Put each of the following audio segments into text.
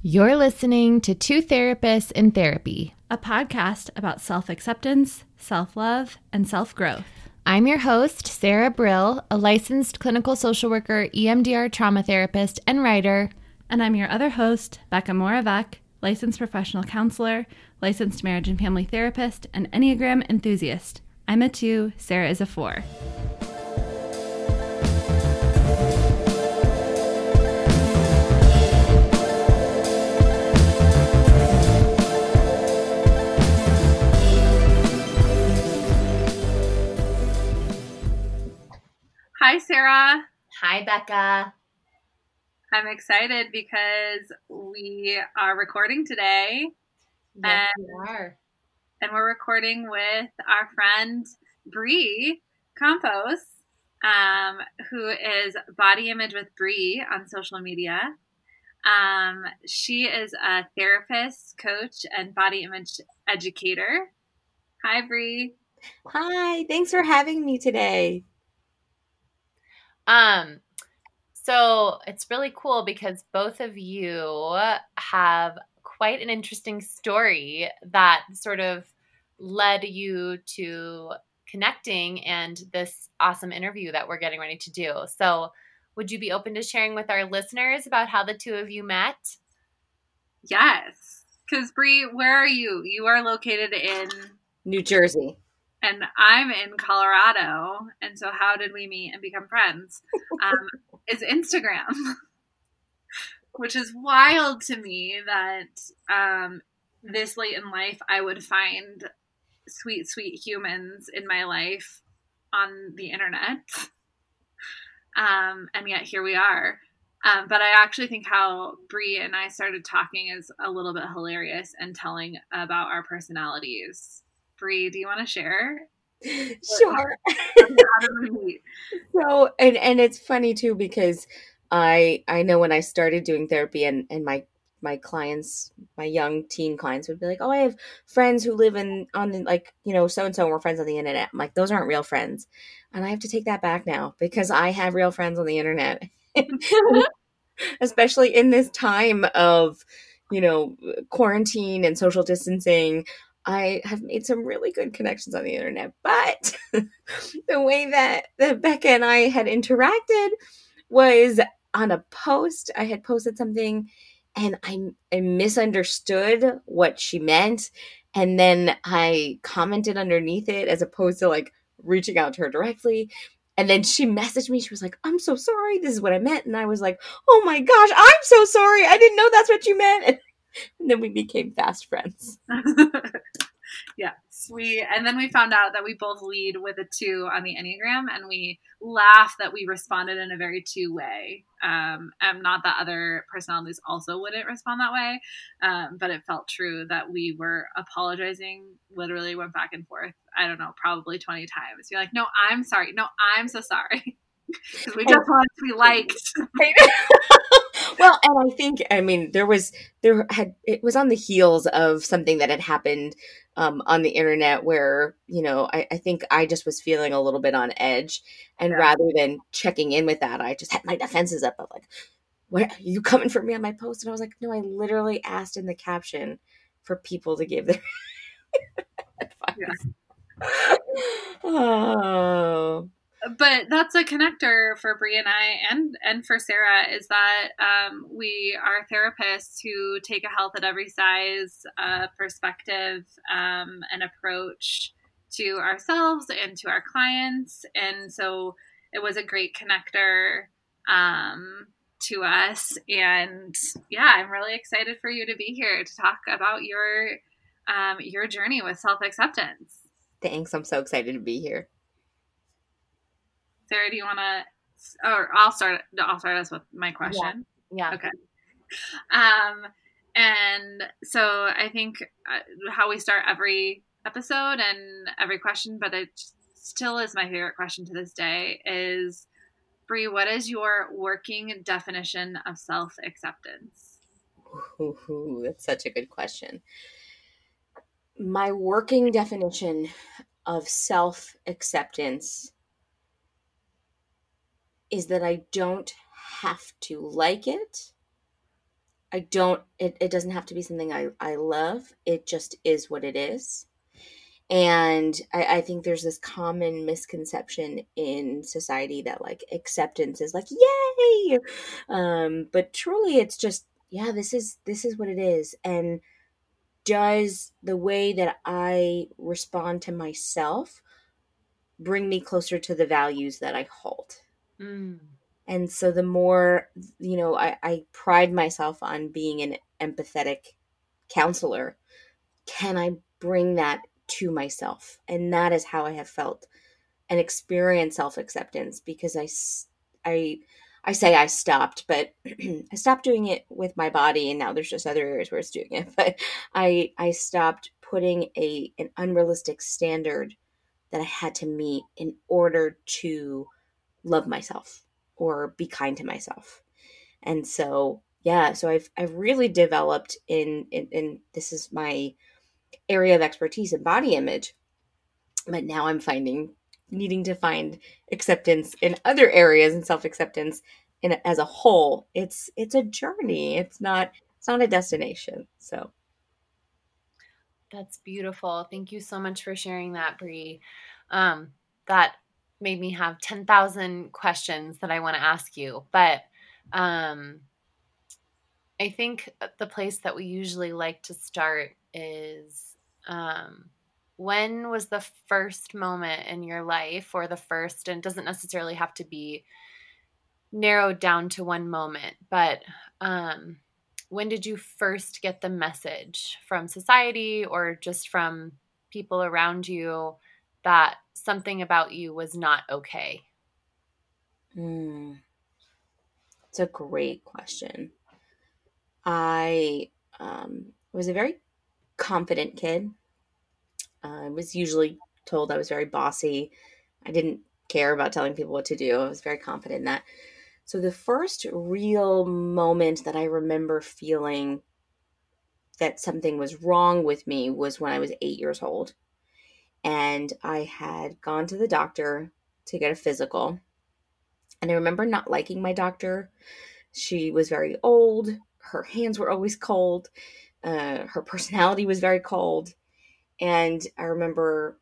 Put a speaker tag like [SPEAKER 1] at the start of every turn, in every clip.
[SPEAKER 1] You're listening to Two Therapists in Therapy,
[SPEAKER 2] a podcast about self acceptance, self love, and self growth.
[SPEAKER 1] I'm your host, Sarah Brill, a licensed clinical social worker, EMDR trauma therapist, and writer.
[SPEAKER 2] And I'm your other host, Becca Moravec, licensed professional counselor, licensed marriage and family therapist, and Enneagram enthusiast. I'm a two, Sarah is a four. Hi, Sarah.
[SPEAKER 1] Hi, Becca.
[SPEAKER 2] I'm excited because we are recording today.
[SPEAKER 1] Yes, and, we are.
[SPEAKER 2] And we're recording with our friend Bree Campos, um, who is Body Image with Bree on social media. Um, she is a therapist, coach, and body image educator. Hi, Bree.
[SPEAKER 3] Hi, thanks for having me today.
[SPEAKER 1] Um, so it's really cool because both of you have quite an interesting story that sort of led you to connecting and this awesome interview that we're getting ready to do. So, would you be open to sharing with our listeners about how the two of you met?
[SPEAKER 2] Yes. Because, Bree, where are you? You are located in
[SPEAKER 3] New Jersey
[SPEAKER 2] and I'm in Colorado. And so, how did we meet and become friends? Um, is Instagram, which is wild to me that um, this late in life I would find sweet, sweet humans in my life on the internet. Um, and yet, here we are. Um, but I actually think how Bree and I started talking is a little bit hilarious and telling about our personalities Bree, do you want to share?
[SPEAKER 3] Sure. so, and and it's funny too because I I know when I started doing therapy and and my my clients, my young teen clients would be like, "Oh, I have friends who live in on the like, you know, so and so we're friends on the internet." I'm like, "Those aren't real friends." And I have to take that back now because I have real friends on the internet. Especially in this time of, you know, quarantine and social distancing, I have made some really good connections on the internet, but the way that, that Becca and I had interacted was on a post. I had posted something and I, I misunderstood what she meant. And then I commented underneath it as opposed to like reaching out to her directly. And then she messaged me. She was like, I'm so sorry. This is what I meant. And I was like, oh my gosh, I'm so sorry. I didn't know that's what you meant. And then we became fast friends.
[SPEAKER 2] yeah, we and then we found out that we both lead with a two on the enneagram, and we laugh that we responded in a very two way. Um, and not that other personalities also wouldn't respond that way, um, but it felt true that we were apologizing. Literally went back and forth. I don't know, probably twenty times. You're like, no, I'm sorry. No, I'm so sorry. Because we just wanted to be liked.
[SPEAKER 3] Well, and I think I mean there was there had it was on the heels of something that had happened um, on the internet where you know I, I, think I just was feeling a little bit on edge, and yeah. rather than checking in with that, I just had my defenses up of like, "What are you coming for me on my post?" And I was like, "No, I literally asked in the caption for people to give their advice." Yeah.
[SPEAKER 2] oh but that's a connector for Bree and I and and for Sarah is that um, we are therapists who take a health at every size uh, perspective um, and approach to ourselves and to our clients, and so it was a great connector um, to us. And yeah, I'm really excited for you to be here to talk about your um, your journey with self acceptance.
[SPEAKER 3] Thanks, I'm so excited to be here.
[SPEAKER 2] Sarah, do you want to? Or I'll start. I'll start us with my question.
[SPEAKER 1] Yeah.
[SPEAKER 2] yeah. Okay. Um, and so I think uh, how we start every episode and every question, but it still is my favorite question to this day is Bree, what is your working definition of self acceptance?
[SPEAKER 3] That's such a good question. My working definition of self acceptance is that I don't have to like it. I don't it, it doesn't have to be something I, I love. It just is what it is. And I, I think there's this common misconception in society that like acceptance is like, yay. Um, but truly it's just, yeah, this is this is what it is. And does the way that I respond to myself bring me closer to the values that I hold? Mm. And so the more, you know, I, I pride myself on being an empathetic counselor. Can I bring that to myself? And that is how I have felt and experienced self acceptance because I, I, I say I stopped, but I stopped doing it with my body, and now there's just other areas where it's doing it. But I I stopped putting a an unrealistic standard that I had to meet in order to love myself or be kind to myself. And so, yeah, so I've I've really developed in in, in this is my area of expertise in body image, but now I'm finding needing to find acceptance in other areas and self acceptance in as a whole. It's it's a journey. It's not it's not a destination. So
[SPEAKER 1] that's beautiful. Thank you so much for sharing that, Bree. Um, that made me have 10,000 questions that I want to ask you. But um, I think the place that we usually like to start is um, when was the first moment in your life, or the first, and doesn't necessarily have to be narrowed down to one moment, but um, when did you first get the message from society or just from people around you that something about you was not okay?
[SPEAKER 3] Hmm. It's a great question. I um, was a very confident kid. I was usually told I was very bossy. I didn't care about telling people what to do. I was very confident in that. So the first real moment that I remember feeling that something was wrong with me was when I was eight years old and I had gone to the doctor to get a physical. And I remember not liking my doctor. She was very old, her hands were always cold, uh, her personality was very cold. And I remember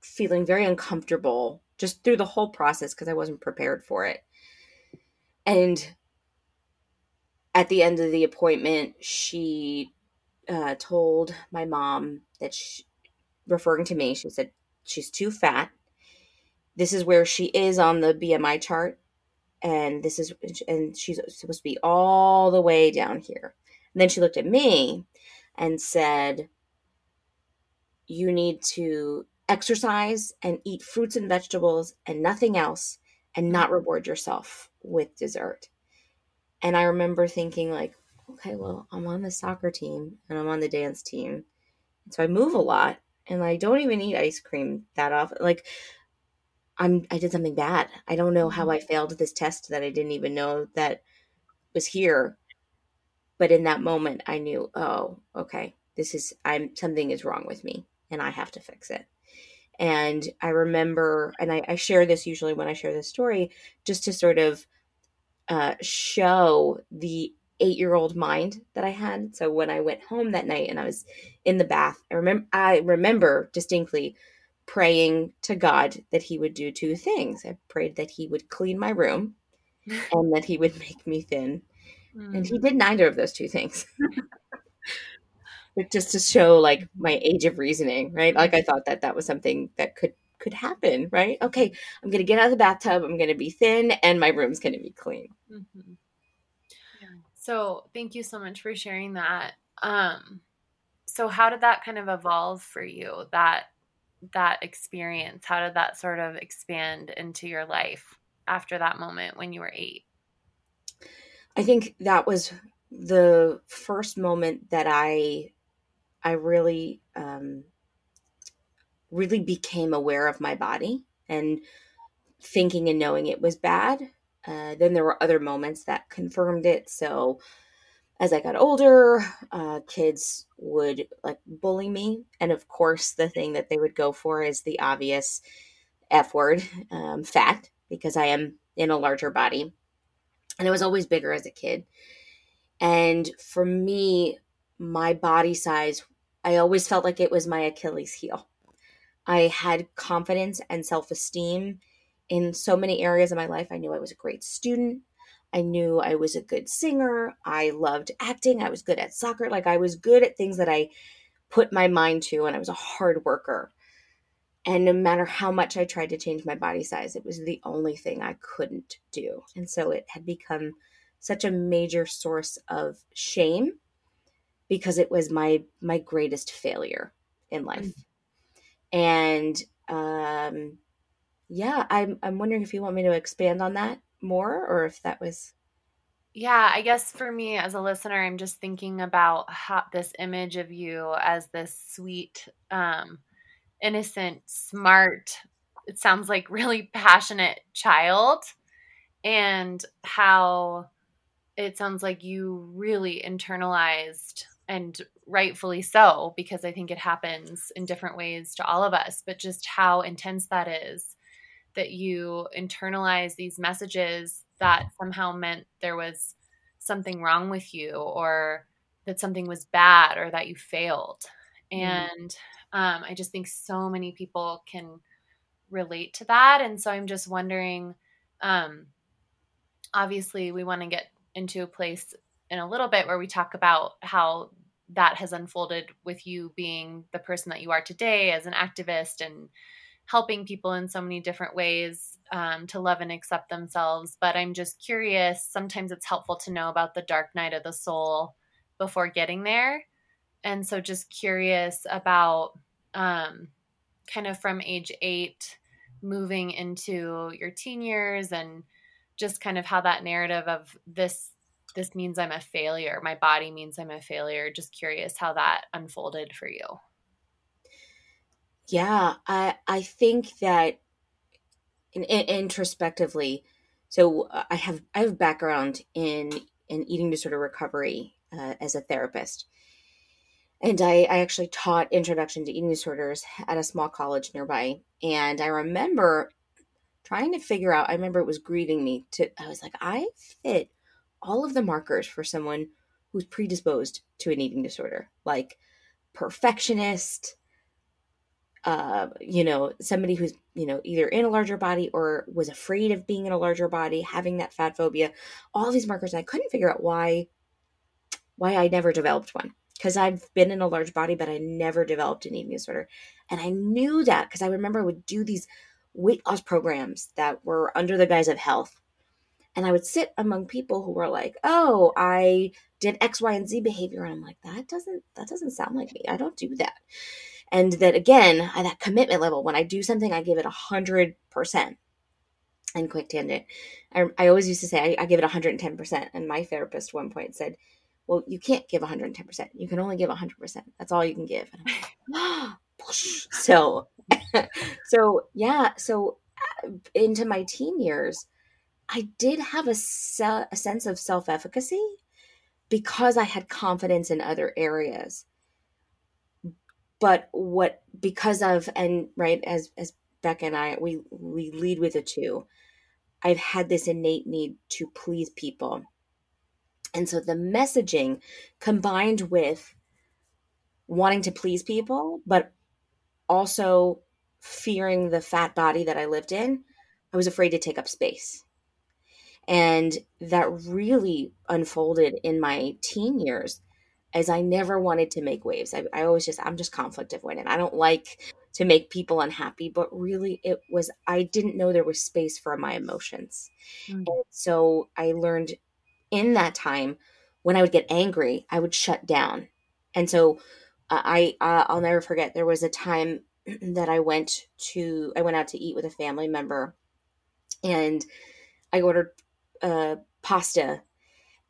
[SPEAKER 3] feeling very uncomfortable just through the whole process because I wasn't prepared for it. And at the end of the appointment, she uh, told my mom that she, referring to me, she said, She's too fat. This is where she is on the BMI chart. And this is, and she's supposed to be all the way down here. And then she looked at me and said, You need to exercise and eat fruits and vegetables and nothing else and not reward yourself with dessert. And I remember thinking, like, okay, well, I'm on the soccer team and I'm on the dance team. So I move a lot and I don't even eat ice cream that often. Like I'm I did something bad. I don't know how mm-hmm. I failed this test that I didn't even know that was here. But in that moment I knew, oh, okay, this is I'm something is wrong with me and I have to fix it. And I remember, and I, I share this usually when I share this story, just to sort of uh, show the eight year old mind that I had. So when I went home that night and I was in the bath, I remember I remember distinctly praying to God that he would do two things. I prayed that he would clean my room and that he would make me thin. Mm. And he mm. did neither of those two things. but just to show like my age of reasoning, right? Like I thought that that was something that could could happen, right? Okay, I'm going to get out of the bathtub, I'm going to be thin and my room's going to be clean. Mm-hmm.
[SPEAKER 1] So thank you so much for sharing that. Um, so how did that kind of evolve for you? That that experience, how did that sort of expand into your life after that moment when you were eight?
[SPEAKER 3] I think that was the first moment that I I really um, really became aware of my body and thinking and knowing it was bad uh, then there were other moments that confirmed it. So as I got older, uh, kids would like bully me. And of course, the thing that they would go for is the obvious F word, um, fat, because I am in a larger body. And I was always bigger as a kid. And for me, my body size, I always felt like it was my Achilles heel. I had confidence and self esteem in so many areas of my life. I knew I was a great student. I knew I was a good singer. I loved acting. I was good at soccer. Like I was good at things that I put my mind to, and I was a hard worker. And no matter how much I tried to change my body size, it was the only thing I couldn't do. And so it had become such a major source of shame because it was my my greatest failure in life. Mm-hmm. And um yeah, I'm I'm wondering if you want me to expand on that more or if that was
[SPEAKER 1] yeah, I guess for me as a listener, I'm just thinking about how this image of you as this sweet, um, innocent, smart, it sounds like really passionate child, and how it sounds like you really internalized and rightfully so, because I think it happens in different ways to all of us, but just how intense that is that you internalize these messages that somehow meant there was something wrong with you or that something was bad or that you failed. Mm. And um, I just think so many people can relate to that. And so I'm just wondering um, obviously, we want to get into a place in a little bit where we talk about how that has unfolded with you being the person that you are today as an activist and helping people in so many different ways um, to love and accept themselves. But I'm just curious. Sometimes it's helpful to know about the dark night of the soul before getting there. And so, just curious about um, kind of from age eight moving into your teen years and just kind of how that narrative of this this means i'm a failure my body means i'm a failure just curious how that unfolded for you
[SPEAKER 3] yeah, I I think that in, in, introspectively, so uh, I have I have background in in eating disorder recovery uh, as a therapist, and I I actually taught introduction to eating disorders at a small college nearby, and I remember trying to figure out. I remember it was grieving me to. I was like, I fit all of the markers for someone who's predisposed to an eating disorder, like perfectionist uh, you know, somebody who's, you know, either in a larger body or was afraid of being in a larger body, having that fat phobia, all these markers. And I couldn't figure out why, why I never developed one. Because I've been in a large body, but I never developed an eating disorder. And I knew that because I remember I would do these weight loss programs that were under the guise of health. And I would sit among people who were like, oh, I did X, Y, and Z behavior. And I'm like, that doesn't, that doesn't sound like me. I don't do that and that again at that commitment level when i do something i give it a hundred percent. And quick tangent I, I always used to say I, I give it 110% and my therapist one point said well you can't give 110% you can only give 100% that's all you can give. Like, so so yeah so uh, into my teen years i did have a, se- a sense of self-efficacy because i had confidence in other areas but what because of and right as as Becca and I we we lead with the two. I've had this innate need to please people. And so the messaging combined with wanting to please people, but also fearing the fat body that I lived in, I was afraid to take up space. And that really unfolded in my teen years as I never wanted to make waves. I, I always just, I'm just conflict avoidant. I don't like to make people unhappy, but really it was, I didn't know there was space for my emotions. Mm-hmm. so I learned in that time when I would get angry, I would shut down. And so uh, I, uh, I'll never forget, there was a time that I went to, I went out to eat with a family member and I ordered uh, pasta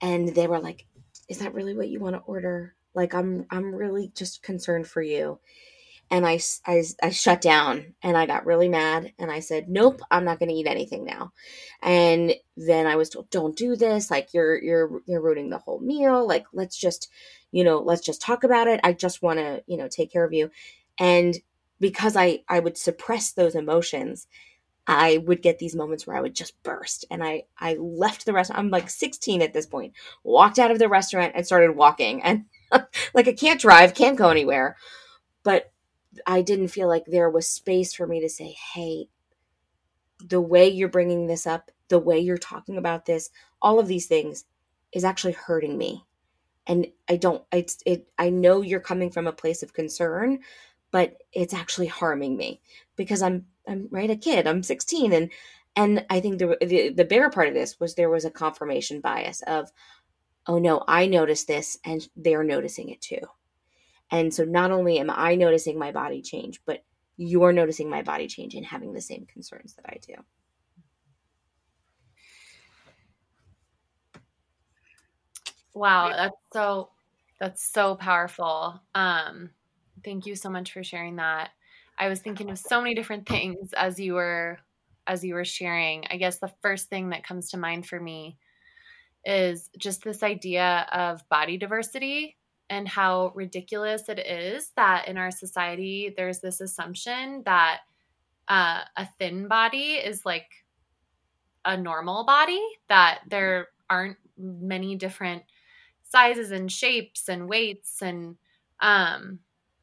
[SPEAKER 3] and they were like, is that really what you want to order? Like I'm I'm really just concerned for you. And I, I, I shut down and I got really mad and I said, nope, I'm not going to eat anything now. And then I was told, don't do this. Like you're, you're, you're ruining the whole meal. Like, let's just, you know, let's just talk about it. I just want to, you know, take care of you. And because I, I would suppress those emotions, I would get these moments where I would just burst. And I, I left the restaurant. I'm like 16 at this point, walked out of the restaurant and started walking. And like I can't drive, can't go anywhere. But I didn't feel like there was space for me to say, hey, the way you're bringing this up, the way you're talking about this, all of these things is actually hurting me. And I don't, it's, it, I know you're coming from a place of concern, but it's actually harming me because I'm I'm right a kid. I'm 16 and and I think the, the the bigger part of this was there was a confirmation bias of oh no, I noticed this and they're noticing it too. And so not only am I noticing my body change, but you're noticing my body change and having the same concerns that I do.
[SPEAKER 1] Wow, that's so that's so powerful. Um Thank you so much for sharing that. I was thinking of so many different things as you were as you were sharing. I guess the first thing that comes to mind for me is just this idea of body diversity and how ridiculous it is that in our society there's this assumption that uh, a thin body is like a normal body that there aren't many different sizes and shapes and weights and um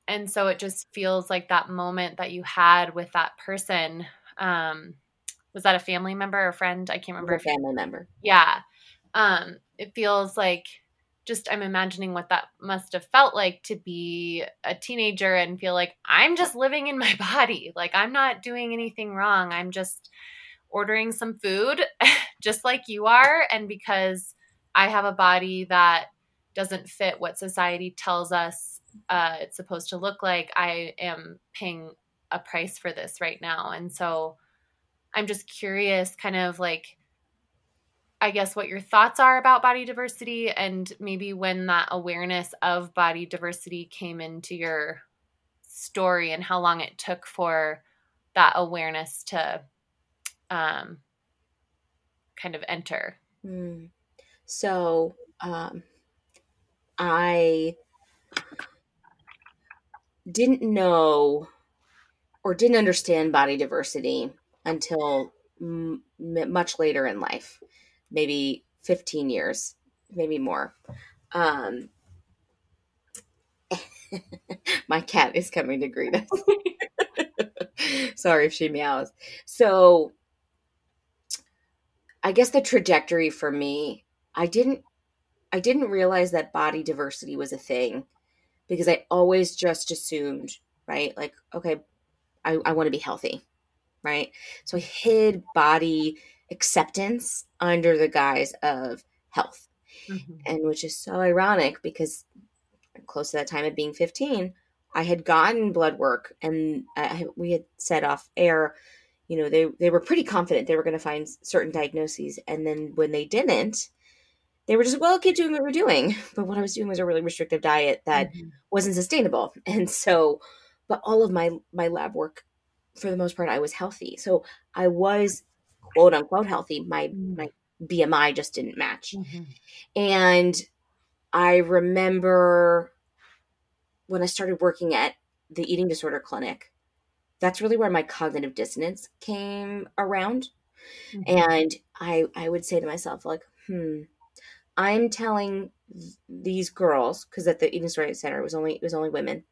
[SPEAKER 1] and so it just feels like that moment that you had with that person um was that a family member or friend? I can't remember
[SPEAKER 3] a family member.
[SPEAKER 1] Yeah. Um it feels like just i'm imagining what that must have felt like to be a teenager and feel like i'm just living in my body. Like i'm not doing anything wrong. I'm just ordering some food just like you are. And because i have a body that doesn't fit what society tells us uh, it's supposed to look like, I am paying a price for this right now. And so I'm just curious, kind of like, I guess, what your thoughts are about body diversity and maybe when that awareness of body diversity came into your story and how long it took for that awareness to um, kind of enter.
[SPEAKER 3] Mm. So, um, I didn't know or didn't understand body diversity until m- much later in life, maybe 15 years, maybe more. Um, my cat is coming to greet us. Sorry if she meows. So, I guess the trajectory for me, I didn't I didn't realize that body diversity was a thing because I always just assumed, right? Like, okay, I, I want to be healthy, right? So I hid body acceptance under the guise of health. Mm-hmm. And which is so ironic because close to that time of being 15, I had gotten blood work and I, we had set off air. You know, they, they were pretty confident they were going to find certain diagnoses. And then when they didn't, they were just well keep doing what we're doing but what i was doing was a really restrictive diet that mm-hmm. wasn't sustainable and so but all of my my lab work for the most part i was healthy so i was quote unquote healthy my mm-hmm. my bmi just didn't match mm-hmm. and i remember when i started working at the eating disorder clinic that's really where my cognitive dissonance came around mm-hmm. and i i would say to myself like hmm I'm telling these girls because at the eating disorder center it was only it was only women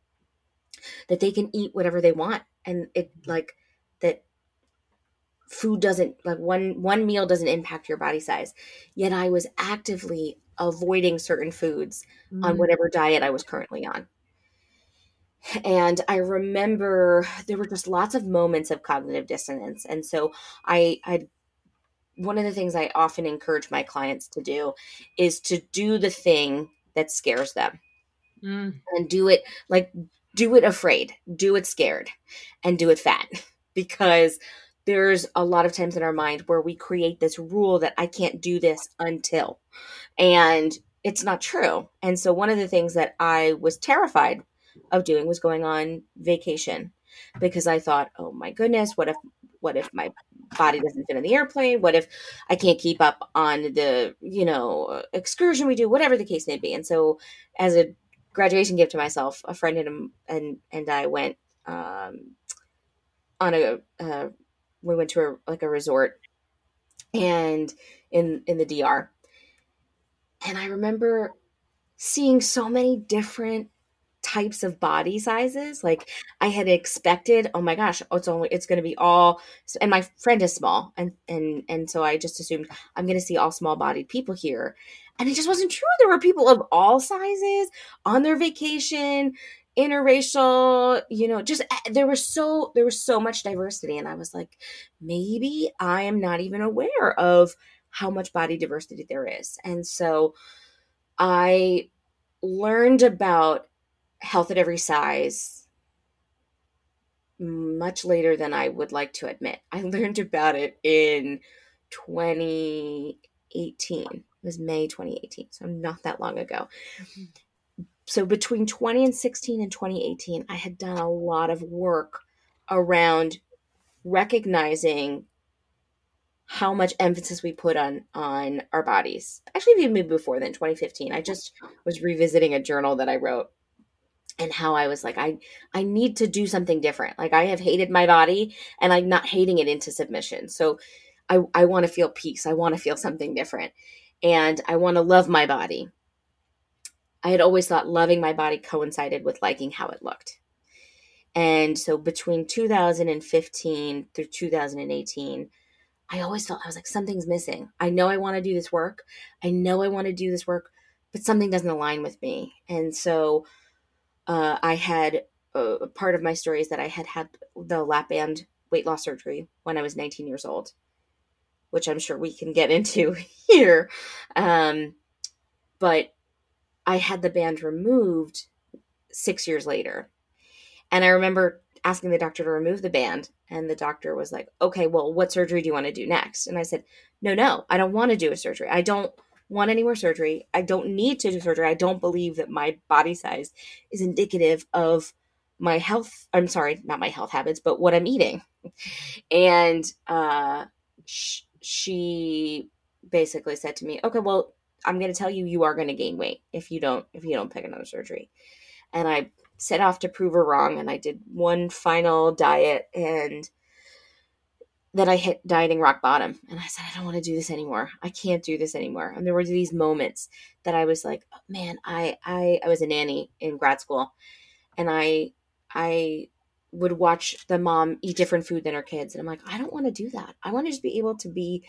[SPEAKER 3] that they can eat whatever they want. And it like that food doesn't like one one meal doesn't impact your body size. Yet i was actively avoiding certain foods mm. on whatever diet i was currently on. And i remember there were just lots of moments of cognitive dissonance. And so i i one of the things I often encourage my clients to do is to do the thing that scares them mm. and do it like do it afraid, do it scared, and do it fat because there's a lot of times in our mind where we create this rule that I can't do this until and it's not true. And so one of the things that I was terrified of doing was going on vacation because I thought, "Oh my goodness, what if what if my body doesn't fit in the airplane? What if I can't keep up on the, you know, excursion we do, whatever the case may be. And so as a graduation gift to myself, a friend and and and I went um, on a, a we went to a, like a resort and in in the DR. And I remember seeing so many different types of body sizes like i had expected oh my gosh oh, it's only it's going to be all and my friend is small and and and so i just assumed i'm going to see all small bodied people here. And it just wasn't true. There were people of all sizes on their vacation interracial you know just eh, there was so there was so much diversity and i was like maybe i am not even aware of how much body diversity there is. And so i learned about health at every size much later than I would like to admit. I learned about it in 2018. It was May 2018, so not that long ago. Mm-hmm. So between 20 and 16 and 2018, I had done a lot of work around recognizing how much emphasis we put on on our bodies. Actually, even before then, 2015, I just was revisiting a journal that I wrote and how I was like, I I need to do something different. Like I have hated my body and I'm not hating it into submission. So I, I want to feel peace. I want to feel something different. And I want to love my body. I had always thought loving my body coincided with liking how it looked. And so between 2015 through 2018, I always felt I was like, something's missing. I know I want to do this work. I know I want to do this work, but something doesn't align with me. And so uh, I had uh, part of my story is that I had had the lap band weight loss surgery when I was 19 years old, which I'm sure we can get into here. Um, but I had the band removed six years later. And I remember asking the doctor to remove the band. And the doctor was like, okay, well, what surgery do you want to do next? And I said, no, no, I don't want to do a surgery. I don't want any more surgery. I don't need to do surgery. I don't believe that my body size is indicative of my health. I'm sorry, not my health habits, but what I'm eating. And uh, sh- she basically said to me, "Okay, well, I'm going to tell you you are going to gain weight if you don't if you don't pick another surgery." And I set off to prove her wrong, and I did one final diet and that I hit dieting rock bottom and I said, I don't want to do this anymore. I can't do this anymore. And there were these moments that I was like, oh, man, I, I, I was a nanny in grad school and I, I would watch the mom eat different food than her kids. And I'm like, I don't want to do that. I want to just be able to be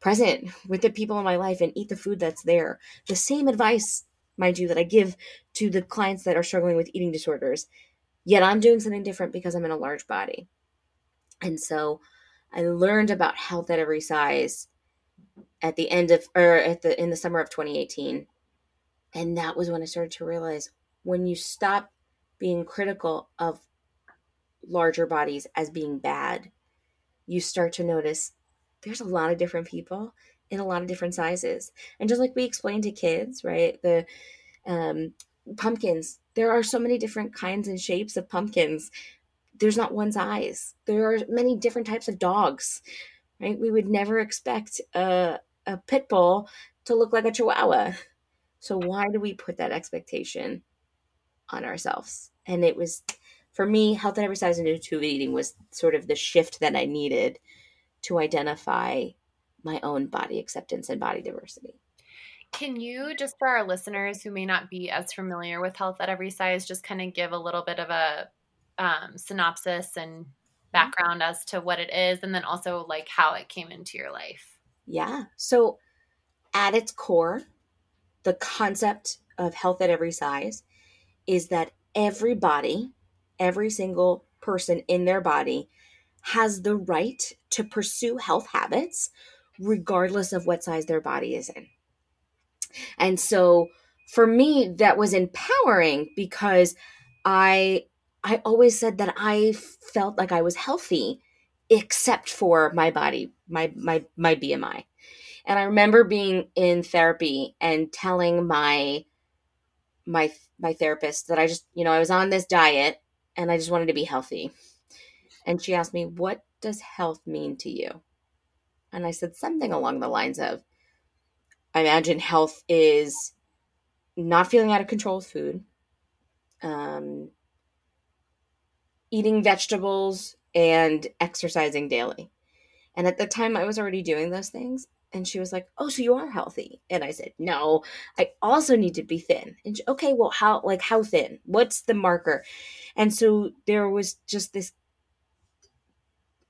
[SPEAKER 3] present with the people in my life and eat the food that's there. The same advice, mind you, that I give to the clients that are struggling with eating disorders. Yet I'm doing something different because I'm in a large body. And so, I learned about health at every size at the end of or at the in the summer of 2018. And that was when I started to realize when you stop being critical of larger bodies as being bad, you start to notice there's a lot of different people in a lot of different sizes. And just like we explained to kids, right? The um, pumpkins, there are so many different kinds and shapes of pumpkins there's not one size. There are many different types of dogs, right? We would never expect a, a pit bull to look like a chihuahua. So why do we put that expectation on ourselves? And it was, for me, health at every size and intuitive eating was sort of the shift that I needed to identify my own body acceptance and body diversity.
[SPEAKER 1] Can you, just for our listeners who may not be as familiar with health at every size, just kind of give a little bit of a um, synopsis and mm-hmm. background as to what it is and then also like how it came into your life.
[SPEAKER 3] Yeah. So at its core the concept of health at every size is that everybody every single person in their body has the right to pursue health habits regardless of what size their body is in. And so for me that was empowering because i I always said that I felt like I was healthy except for my body, my my my BMI. And I remember being in therapy and telling my my my therapist that I just, you know, I was on this diet and I just wanted to be healthy. And she asked me, "What does health mean to you?" And I said something along the lines of I imagine health is not feeling out of control with food, um, eating vegetables and exercising daily. And at the time, I was already doing those things. And she was like, "Oh, so you are healthy?" And I said, "No, I also need to be thin." And she, okay, well, how like how thin? What's the marker? And so there was just this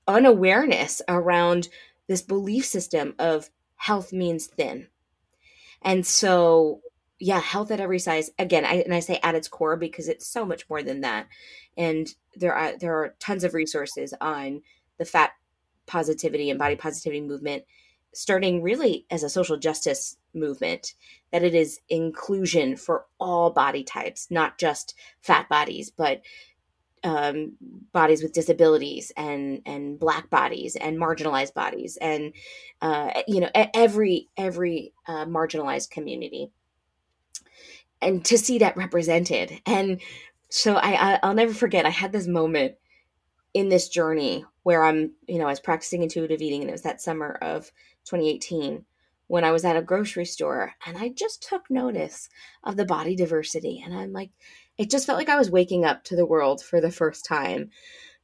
[SPEAKER 3] unawareness around this belief system of health means thin. And so, yeah, health at every size. Again, I and I say at its core because it's so much more than that. And there are there are tons of resources on the fat positivity and body positivity movement starting really as a social justice movement that it is inclusion for all body types not just fat bodies but um, bodies with disabilities and and black bodies and marginalized bodies and uh, you know every every uh, marginalized community and to see that represented and so I, I i'll never forget i had this moment in this journey where I'm, you know, I was practicing intuitive eating and it was that summer of 2018 when I was at a grocery store and I just took notice of the body diversity. And I'm like, it just felt like I was waking up to the world for the first time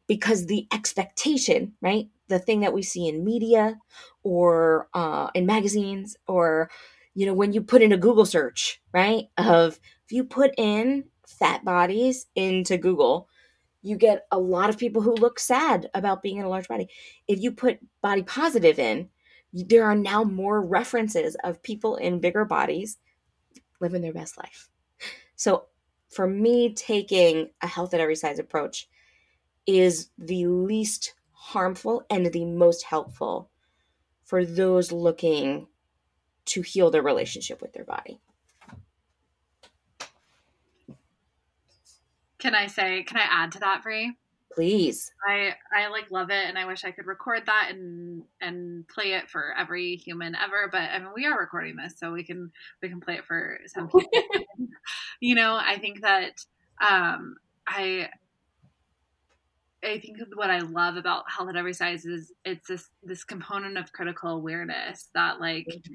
[SPEAKER 3] because the expectation, right? The thing that we see in media or uh, in magazines or, you know, when you put in a Google search, right? Of if you put in fat bodies into Google, you get a lot of people who look sad about being in a large body. If you put body positive in, there are now more references of people in bigger bodies living their best life. So for me, taking a health at every size approach is the least harmful and the most helpful for those looking to heal their relationship with their body.
[SPEAKER 2] Can I say? Can I add to that, Bree?
[SPEAKER 3] Please.
[SPEAKER 2] I I like love it, and I wish I could record that and and play it for every human ever. But I mean, we are recording this, so we can we can play it for some people. you know, I think that um, I I think what I love about health at every size is it's this this component of critical awareness that like mm-hmm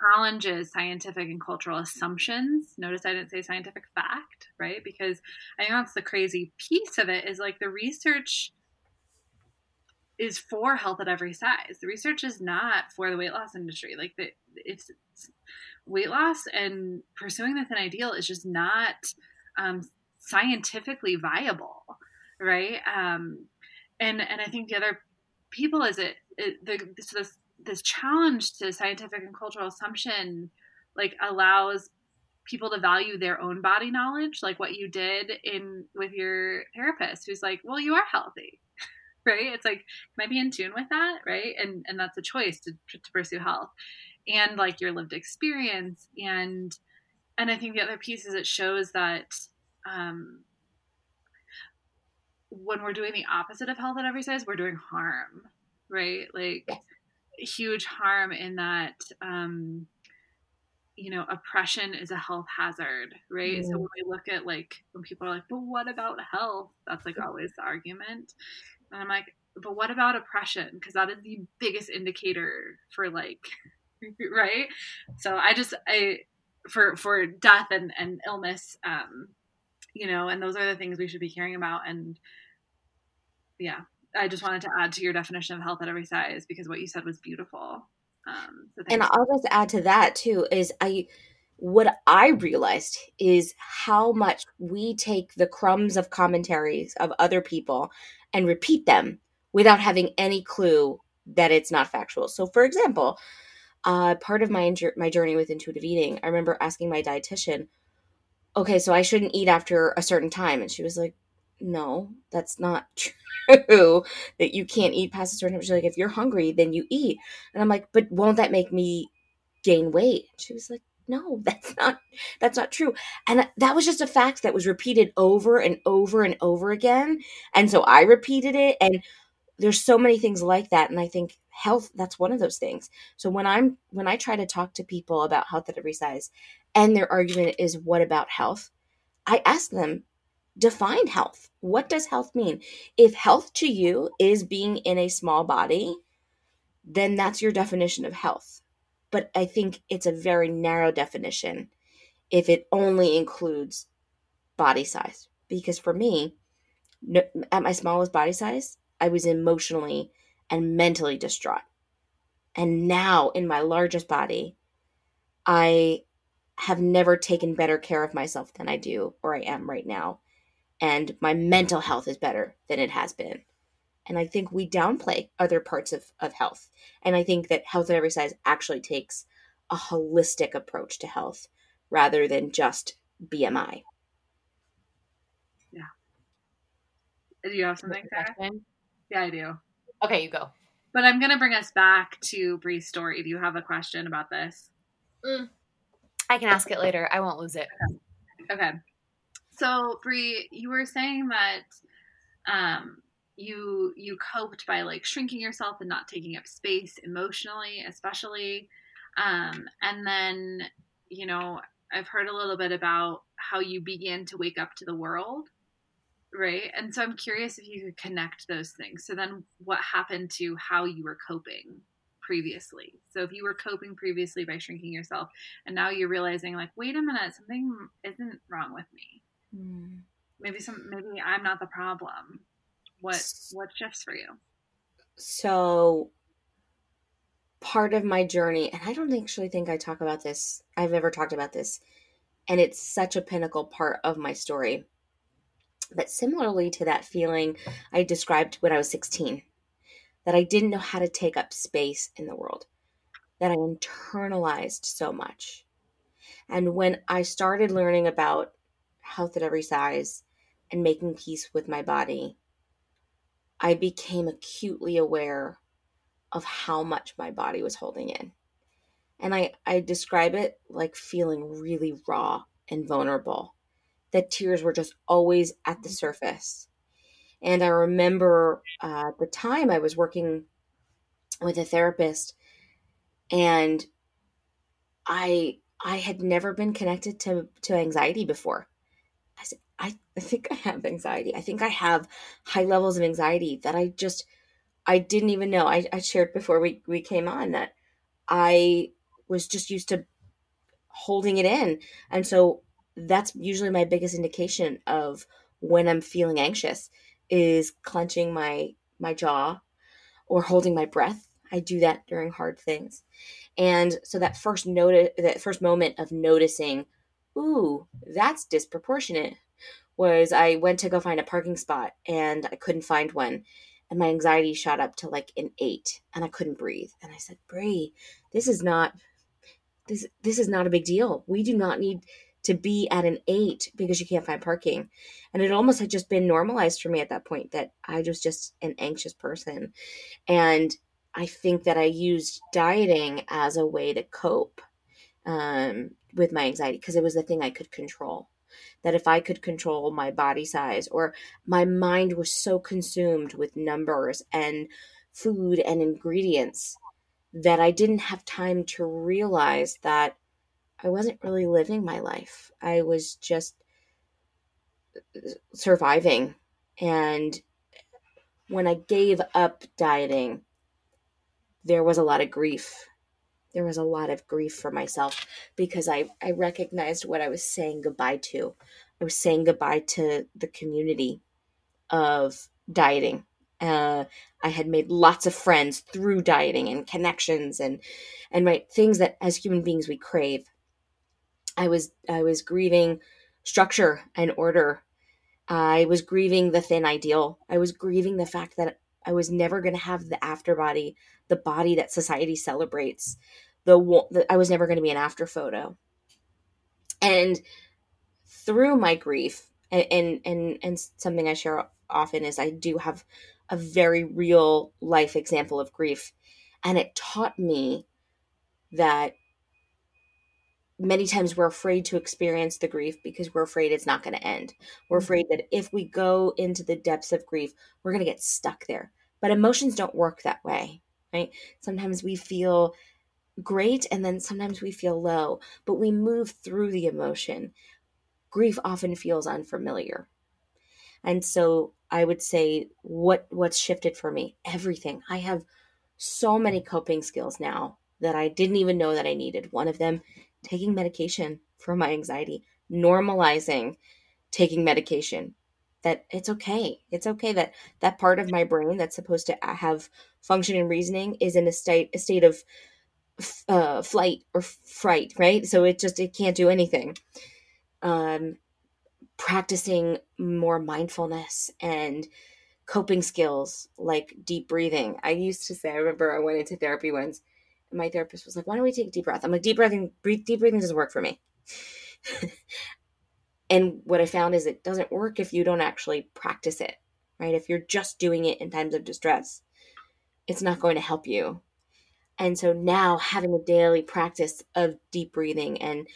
[SPEAKER 2] challenges scientific and cultural assumptions. Notice I didn't say scientific fact, right? Because I think that's the crazy piece of it is like the research is for health at every size. The research is not for the weight loss industry. Like the, it's, it's weight loss and pursuing the thin ideal is just not um, scientifically viable, right? Um, and and I think the other people is it, it the so this this challenge to scientific and cultural assumption like allows people to value their own body knowledge like what you did in with your therapist who's like well you are healthy. Right? It's like can i be in tune with that? Right? And and that's a choice to, to pursue health. And like your lived experience. And and i think the other piece is it shows that um when we're doing the opposite of health at every size we're doing harm. Right? Like yes huge harm in that um, you know oppression is a health hazard right? Mm. so when we look at like when people are like but what about health? That's like always the argument. And i'm like but what about oppression? Because that is the biggest indicator for like right? So i just i for for death and and illness um you know and those are the things we should be caring about and yeah I just wanted to add to your definition of health at every size because what you said was beautiful. Um,
[SPEAKER 3] so and I'll just add to that too is I what I realized is how much we take the crumbs of commentaries of other people and repeat them without having any clue that it's not factual. So, for example, uh, part of my my journey with intuitive eating, I remember asking my dietitian, "Okay, so I shouldn't eat after a certain time," and she was like, "No, that's not true." that you can't eat past a certain temperature. Like if you're hungry, then you eat. And I'm like, but won't that make me gain weight? She was like, no, that's not that's not true. And that was just a fact that was repeated over and over and over again. And so I repeated it and there's so many things like that and I think health that's one of those things. So when I'm when I try to talk to people about health at every size and their argument is what about health? I ask them, define health. What does health mean? If health to you is being in a small body, then that's your definition of health. But I think it's a very narrow definition if it only includes body size. Because for me, at my smallest body size, I was emotionally and mentally distraught. And now, in my largest body, I have never taken better care of myself than I do or I am right now. And my mental health is better than it has been. And I think we downplay other parts of, of health. And I think that health at every size actually takes a holistic approach to health rather than just BMI.
[SPEAKER 2] Yeah. Do you have something, Sarah? Yeah, I do.
[SPEAKER 1] Okay, you go.
[SPEAKER 2] But I'm going to bring us back to Bree's story. Do you have a question about this?
[SPEAKER 1] Mm. I can ask it later. I won't lose it.
[SPEAKER 2] Okay. So, Bree, you were saying that um, you you coped by like shrinking yourself and not taking up space emotionally, especially. Um, and then, you know, I've heard a little bit about how you began to wake up to the world, right? And so I'm curious if you could connect those things. So then, what happened to how you were coping? previously. So if you were coping previously by shrinking yourself and now you're realizing like, wait a minute, something isn't wrong with me. Mm. Maybe some maybe I'm not the problem. What what shifts for you?
[SPEAKER 3] So part of my journey, and I don't actually think I talk about this, I've ever talked about this, and it's such a pinnacle part of my story. But similarly to that feeling I described when I was 16, that I didn't know how to take up space in the world, that I internalized so much. And when I started learning about health at every size and making peace with my body, I became acutely aware of how much my body was holding in. And I, I describe it like feeling really raw and vulnerable. That tears were just always at the surface. And I remember uh, the time I was working with a therapist, and I I had never been connected to to anxiety before. I I, think I have anxiety. I think I have high levels of anxiety that I just I didn't even know. I, I shared before we, we came on that I was just used to holding it in. And so that's usually my biggest indication of when I'm feeling anxious is clenching my my jaw or holding my breath. I do that during hard things. And so that first note that first moment of noticing, ooh, that's disproportionate was I went to go find a parking spot and I couldn't find one. And my anxiety shot up to like an eight and I couldn't breathe. And I said, Bree, this is not this this is not a big deal. We do not need to be at an eight because you can't find parking. And it almost had just been normalized for me at that point that I was just an anxious person. And I think that I used dieting as a way to cope um, with my anxiety because it was the thing I could control. That if I could control my body size or my mind was so consumed with numbers and food and ingredients that I didn't have time to realize that I wasn't really living my life. I was just uh, surviving. And when I gave up dieting, there was a lot of grief. There was a lot of grief for myself because I, I recognized what I was saying goodbye to. I was saying goodbye to the community of dieting. Uh, I had made lots of friends through dieting and connections and and right things that as human beings we crave. I was I was grieving structure and order. I was grieving the thin ideal. I was grieving the fact that I was never going to have the after body, the body that society celebrates. The, the I was never going to be an after photo. And through my grief, and, and and and something I share often is I do have a very real life example of grief, and it taught me that many times we're afraid to experience the grief because we're afraid it's not going to end. We're mm-hmm. afraid that if we go into the depths of grief, we're going to get stuck there. But emotions don't work that way, right? Sometimes we feel great and then sometimes we feel low, but we move through the emotion. Grief often feels unfamiliar. And so I would say what what's shifted for me, everything. I have so many coping skills now that I didn't even know that I needed. One of them taking medication for my anxiety, normalizing taking medication. that it's okay. It's okay that that part of my brain that's supposed to uh, have function and reasoning is in a state a state of uh, flight or fright, right? So it just it can't do anything. Um, practicing more mindfulness and coping skills like deep breathing. I used to say, I remember I went into therapy once, and my therapist was like, "Why don't we take a deep breath?" I'm like, "Deep breathing, breathe, deep breathing doesn't work for me." and what I found is it doesn't work if you don't actually practice it, right? If you're just doing it in times of distress, it's not going to help you. And so now having a daily practice of deep breathing and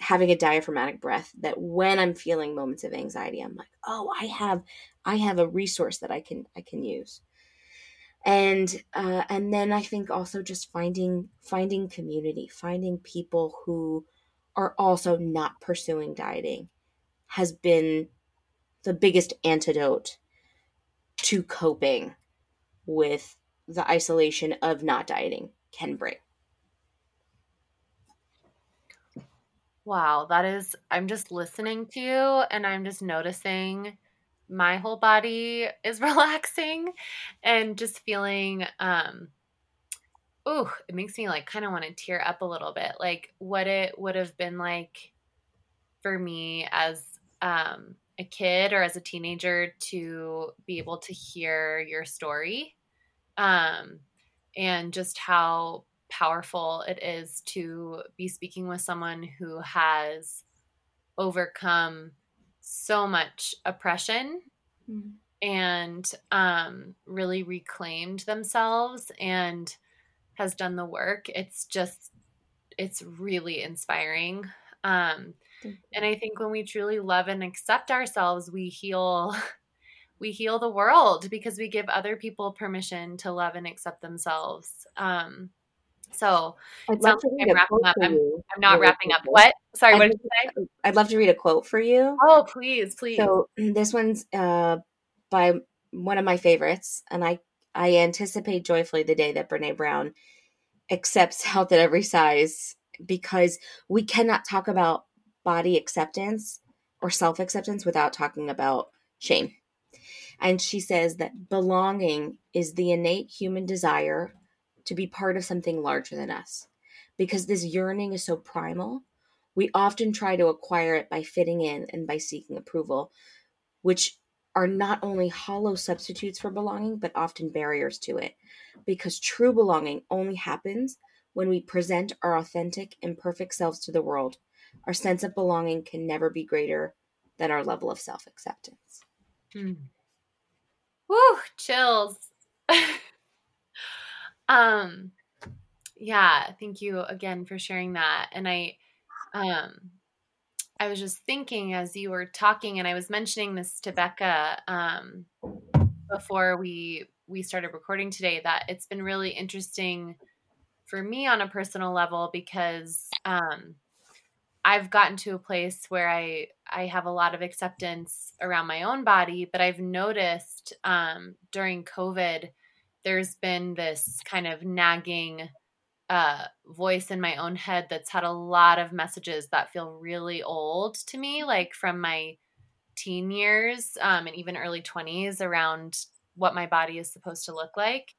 [SPEAKER 3] having a diaphragmatic breath that when I'm feeling moments of anxiety, I'm like, oh, I have I have a resource that I can I can use. And uh, and then I think also just finding finding community, finding people who are also not pursuing dieting has been the biggest antidote to coping with the isolation of not dieting can bring.
[SPEAKER 1] Wow, that is, I'm just listening to you and I'm just noticing my whole body is relaxing and just feeling, um, oh, it makes me like kind of want to tear up a little bit. Like what it would have been like for me as um, a kid or as a teenager to be able to hear your story um, and just how powerful it is to be speaking with someone who has overcome so much oppression mm-hmm. and um, really reclaimed themselves and has done the work. It's just, it's really inspiring. Um, and I think when we truly love and accept ourselves, we heal we heal the world because we give other people permission to love and accept themselves. Um, so I'd love to read I'm wrapping up. I'm, I'm, not wrapping up. What? Sorry, I'd, what did you say?
[SPEAKER 3] I'd love to read a quote for you.
[SPEAKER 1] Oh, please, please.
[SPEAKER 3] So this one's uh, by one of my favorites, and I I anticipate joyfully the day that Brene Brown accepts health at every size because we cannot talk about body acceptance or self acceptance without talking about shame. And she says that belonging is the innate human desire to be part of something larger than us. Because this yearning is so primal, we often try to acquire it by fitting in and by seeking approval, which are not only hollow substitutes for belonging, but often barriers to it. Because true belonging only happens when we present our authentic, imperfect selves to the world. Our sense of belonging can never be greater than our level of self acceptance.
[SPEAKER 1] Hmm. Woo, chills. um yeah, thank you again for sharing that. And I um I was just thinking as you were talking and I was mentioning this to Becca um before we we started recording today that it's been really interesting for me on a personal level because um I've gotten to a place where I I have a lot of acceptance around my own body, but I've noticed um, during COVID, there's been this kind of nagging uh, voice in my own head that's had a lot of messages that feel really old to me, like from my teen years um, and even early 20s around what my body is supposed to look like.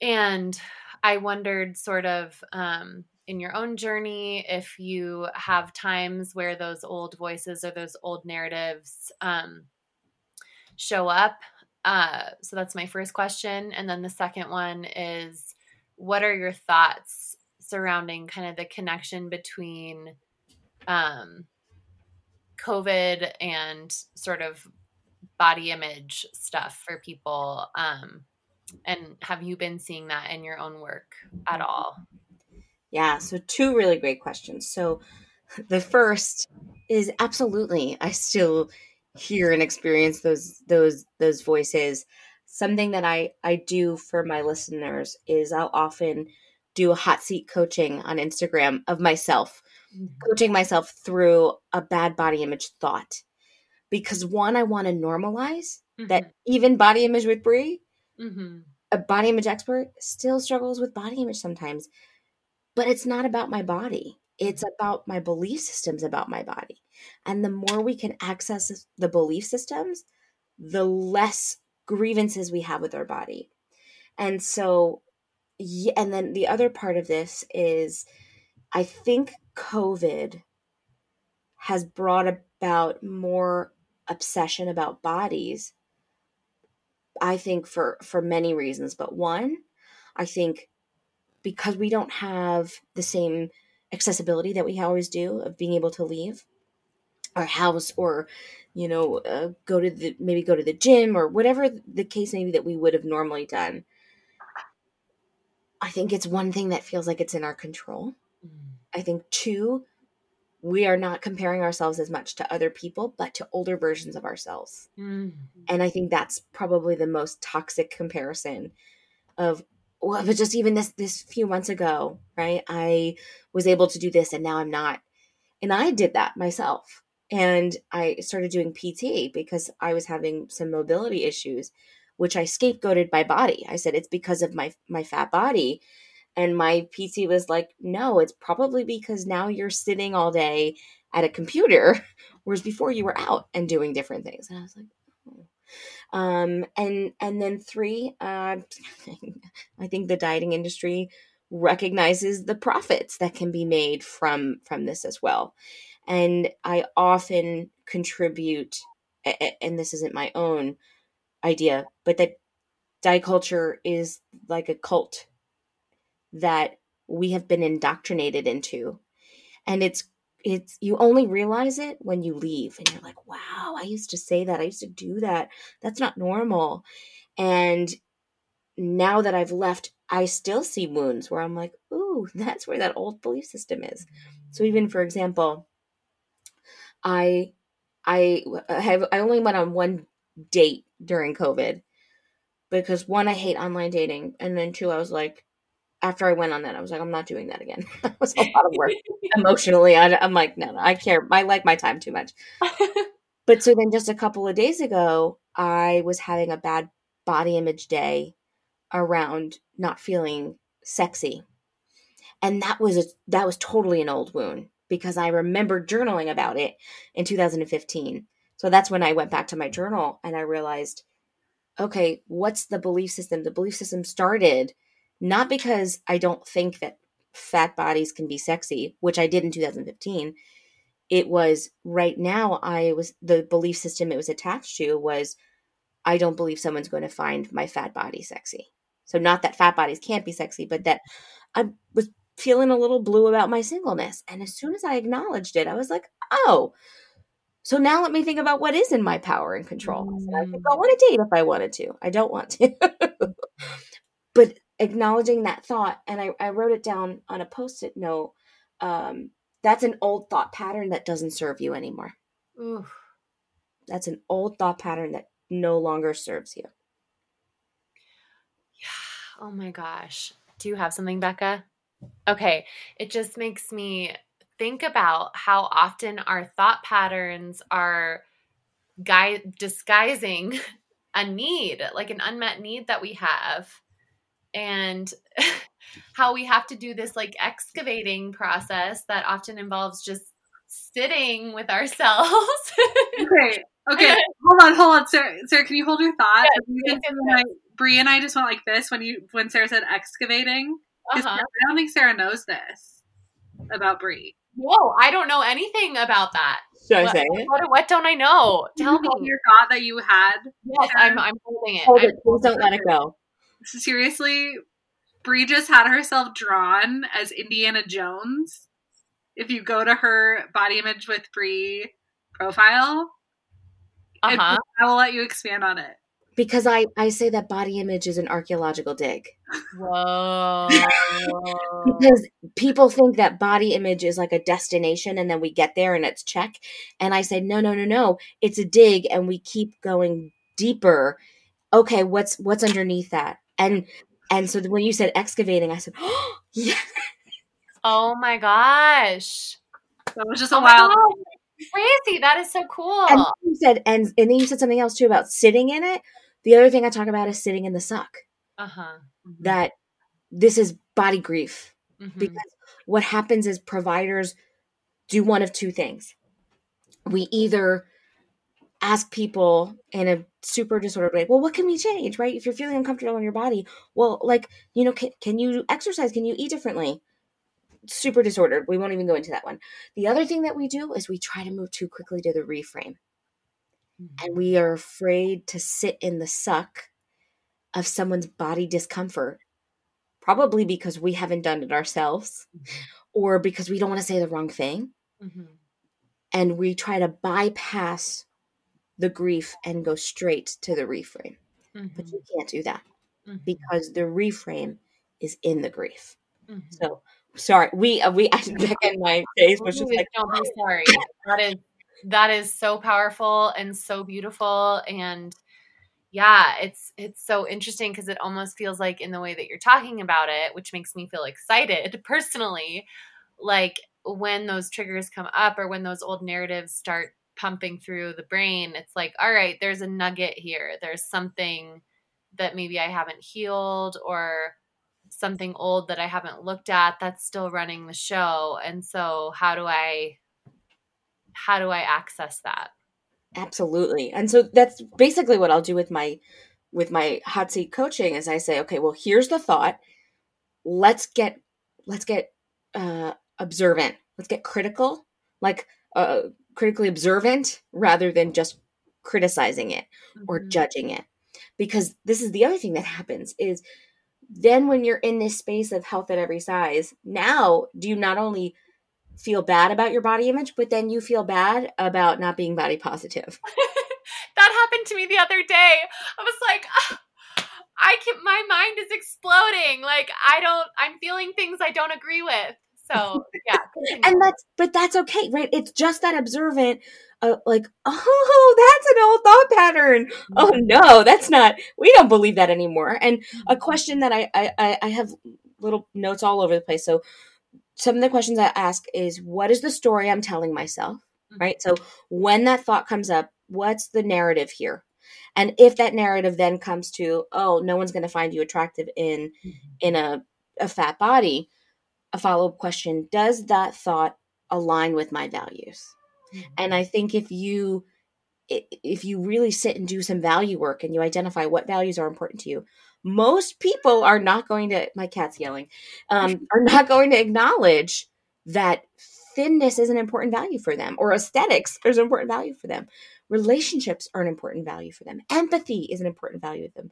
[SPEAKER 1] And I wondered sort of um, in your own journey if you have times where those old voices or those old narratives um, show up? Uh, so that's my first question. And then the second one is what are your thoughts surrounding kind of the connection between um, covid and sort of body image stuff for people? Um, and have you been seeing that in your own work at all
[SPEAKER 3] yeah, so two really great questions. So the first is absolutely I still hear and experience those those those voices. Something that I I do for my listeners is I'll often do a hot seat coaching on Instagram of myself, mm-hmm. coaching myself through a bad body image thought. Because one, I want to normalize mm-hmm. that even body image with Bree, mm-hmm. a body image expert, still struggles with body image sometimes but it's not about my body. It's about my belief systems about my body. And the more we can access the belief systems, the less grievances we have with our body. And so, and then the other part of this is I think COVID has brought about more obsession about bodies. I think for for many reasons, but one, I think because we don't have the same accessibility that we always do of being able to leave our house or you know uh, go to the maybe go to the gym or whatever the case may be that we would have normally done i think it's one thing that feels like it's in our control mm. i think two we are not comparing ourselves as much to other people but to older versions of ourselves mm. and i think that's probably the most toxic comparison of but just even this this few months ago right i was able to do this and now i'm not and i did that myself and I started doing PT because I was having some mobility issues, which I scapegoated my body. I said it's because of my my fat body. And my PT was like, no, it's probably because now you're sitting all day at a computer, whereas before you were out and doing different things. And I was like, oh. Um, and and then three, uh, I think the dieting industry recognizes the profits that can be made from from this as well and I often contribute, and this isn't my own idea, but that diet culture is like a cult that we have been indoctrinated into. And it's it's you only realize it when you leave and you're like, wow, I used to say that. I used to do that. That's not normal. And now that I've left, I still see wounds where I'm like, ooh, that's where that old belief system is. So even for example, I I have I only went on one date during COVID because one I hate online dating and then two I was like after I went on that I was like I'm not doing that again. that was a lot of work emotionally. I, am like no no I care I like my time too much. but so then just a couple of days ago I was having a bad body image day around not feeling sexy. And that was a that was totally an old wound because I remember journaling about it in 2015. So that's when I went back to my journal and I realized, okay, what's the belief system? The belief system started not because I don't think that fat bodies can be sexy, which I did in 2015. It was right now, I was the belief system it was attached to was I don't believe someone's going to find my fat body sexy. So, not that fat bodies can't be sexy, but that I was feeling a little blue about my singleness. And as soon as I acknowledged it, I was like, oh, so now let me think about what is in my power and control. Mm. I could go on a date if I wanted to. I don't want to. but acknowledging that thought, and I, I wrote it down on a post it note. Um, that's an old thought pattern that doesn't serve you anymore. Oof. That's an old thought pattern that no longer serves you.
[SPEAKER 1] Yeah. Oh my gosh. Do you have something, Becca? Okay. It just makes me think about how often our thought patterns are guy disguising a need, like an unmet need that we have. And how we have to do this like excavating process that often involves just sitting with ourselves.
[SPEAKER 2] okay. Okay. hold on, hold on. Sarah, Sarah, can you hold your thought? Yes, yes, yes. Bree and I just went like this when you when Sarah said excavating. Uh-huh. I don't think Sarah knows this about Bree.
[SPEAKER 1] No, I don't know anything about that.
[SPEAKER 3] Should what, I say it?
[SPEAKER 1] What, what, don't I know? Tell me
[SPEAKER 2] your thought that you had.
[SPEAKER 1] Yes, I'm, I'm holding it.
[SPEAKER 3] Hold it. Please don't let it go.
[SPEAKER 2] Seriously, Bree just had herself drawn as Indiana Jones. If you go to her body image with Bree profile, uh-huh. I will let you expand on it
[SPEAKER 3] because I, I say that body image is an archaeological dig. Whoa. because people think that body image is like a destination and then we get there and it's check. And I say, no, no, no, no. It's a dig and we keep going deeper. Okay, what's what's underneath that? And and so when you said excavating, I said, oh, yeah.
[SPEAKER 1] Oh my gosh.
[SPEAKER 2] That was just a oh wild
[SPEAKER 1] crazy. That is so cool.
[SPEAKER 3] And you said and and then you said something else too about sitting in it. The other thing I talk about is sitting in the suck. Uh-huh. Mm-hmm. That this is body grief. Mm-hmm. Because what happens is providers do one of two things. We either ask people in a super disordered way, well, what can we change, right? If you're feeling uncomfortable in your body, well, like, you know, can, can you exercise? Can you eat differently? Super disordered. We won't even go into that one. The other thing that we do is we try to move too quickly to the reframe. Mm-hmm. And we are afraid to sit in the suck of someone's body discomfort, probably because we haven't done it ourselves mm-hmm. or because we don't want to say the wrong thing. Mm-hmm. And we try to bypass the grief and go straight to the reframe. Mm-hmm. But you can't do that mm-hmm. because the reframe is in the grief. Mm-hmm. So sorry, we uh, we I back in my face was just like,
[SPEAKER 1] don't be sorry. That is that is so powerful and so beautiful and yeah it's it's so interesting because it almost feels like in the way that you're talking about it which makes me feel excited personally like when those triggers come up or when those old narratives start pumping through the brain, it's like, all right, there's a nugget here. There's something that maybe I haven't healed or something old that I haven't looked at that's still running the show. And so how do I how do I access that?
[SPEAKER 3] Absolutely. And so that's basically what I'll do with my with my hot seat coaching is I say, okay, well, here's the thought. Let's get let's get uh observant. Let's get critical. Like uh critically observant rather than just criticizing it mm-hmm. or judging it. Because this is the other thing that happens is then when you're in this space of health at every size now do you not only feel bad about your body image but then you feel bad about not being body positive.
[SPEAKER 1] That happened to me the other day. I was like oh, i can my mind is exploding. Like i don't i'm feeling things i don't agree with so yeah,
[SPEAKER 3] and that's but that's okay, right? It's just that observant, uh, like oh, that's an old thought pattern. Oh mm-hmm. no, that's not. We don't believe that anymore. And a mm-hmm. question that I I I have little notes all over the place. So some of the questions I ask is, what is the story I'm telling myself? Mm-hmm. Right. So when that thought comes up, what's the narrative here? And if that narrative then comes to, oh, no one's going to find you attractive in in a a fat body, a follow up question Does that thought align with my values? Mm-hmm. And I think if you if you really sit and do some value work and you identify what values are important to you, most people are not going to my cat's yelling um, are not going to acknowledge that thinness is an important value for them or aesthetics is an important value for them relationships are an important value for them empathy is an important value for them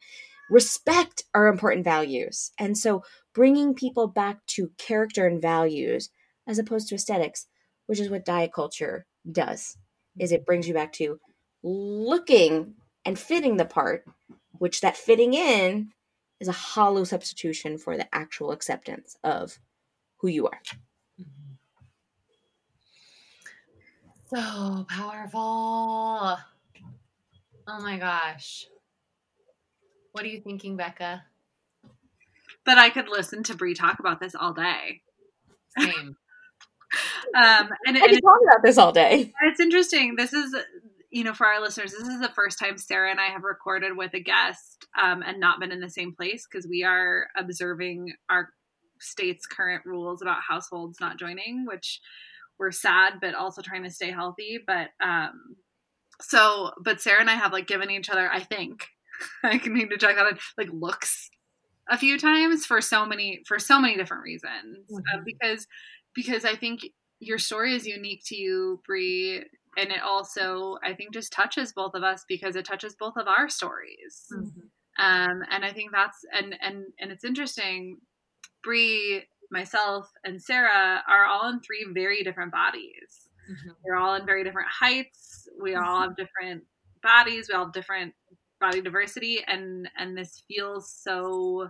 [SPEAKER 3] respect are important values and so bringing people back to character and values as opposed to aesthetics, which is what diet culture does. Is it brings you back to looking and fitting the part, which that fitting in is a hollow substitution for the actual acceptance of who you are.
[SPEAKER 1] So powerful. Oh my gosh. What are you thinking, Becca?
[SPEAKER 2] But I could listen to Bree talk about this all day.
[SPEAKER 1] Same.
[SPEAKER 3] um, and, I could talk about this all day.
[SPEAKER 2] It's interesting. This is, you know, for our listeners, this is the first time Sarah and I have recorded with a guest um, and not been in the same place because we are observing our state's current rules about households not joining, which we're sad, but also trying to stay healthy. But um, so, but Sarah and I have like given each other, I think, I can need to check that out, like looks a few times for so many for so many different reasons uh, mm-hmm. uh, because because I think your story is unique to you, Bree, and it also I think just touches both of us because it touches both of our stories. Mm-hmm. Um, and I think that's and and and it's interesting. Bree, myself, and Sarah are all in three very different bodies. Mm-hmm. We're all in very different heights. We all have different bodies. We all have different body diversity and and this feels so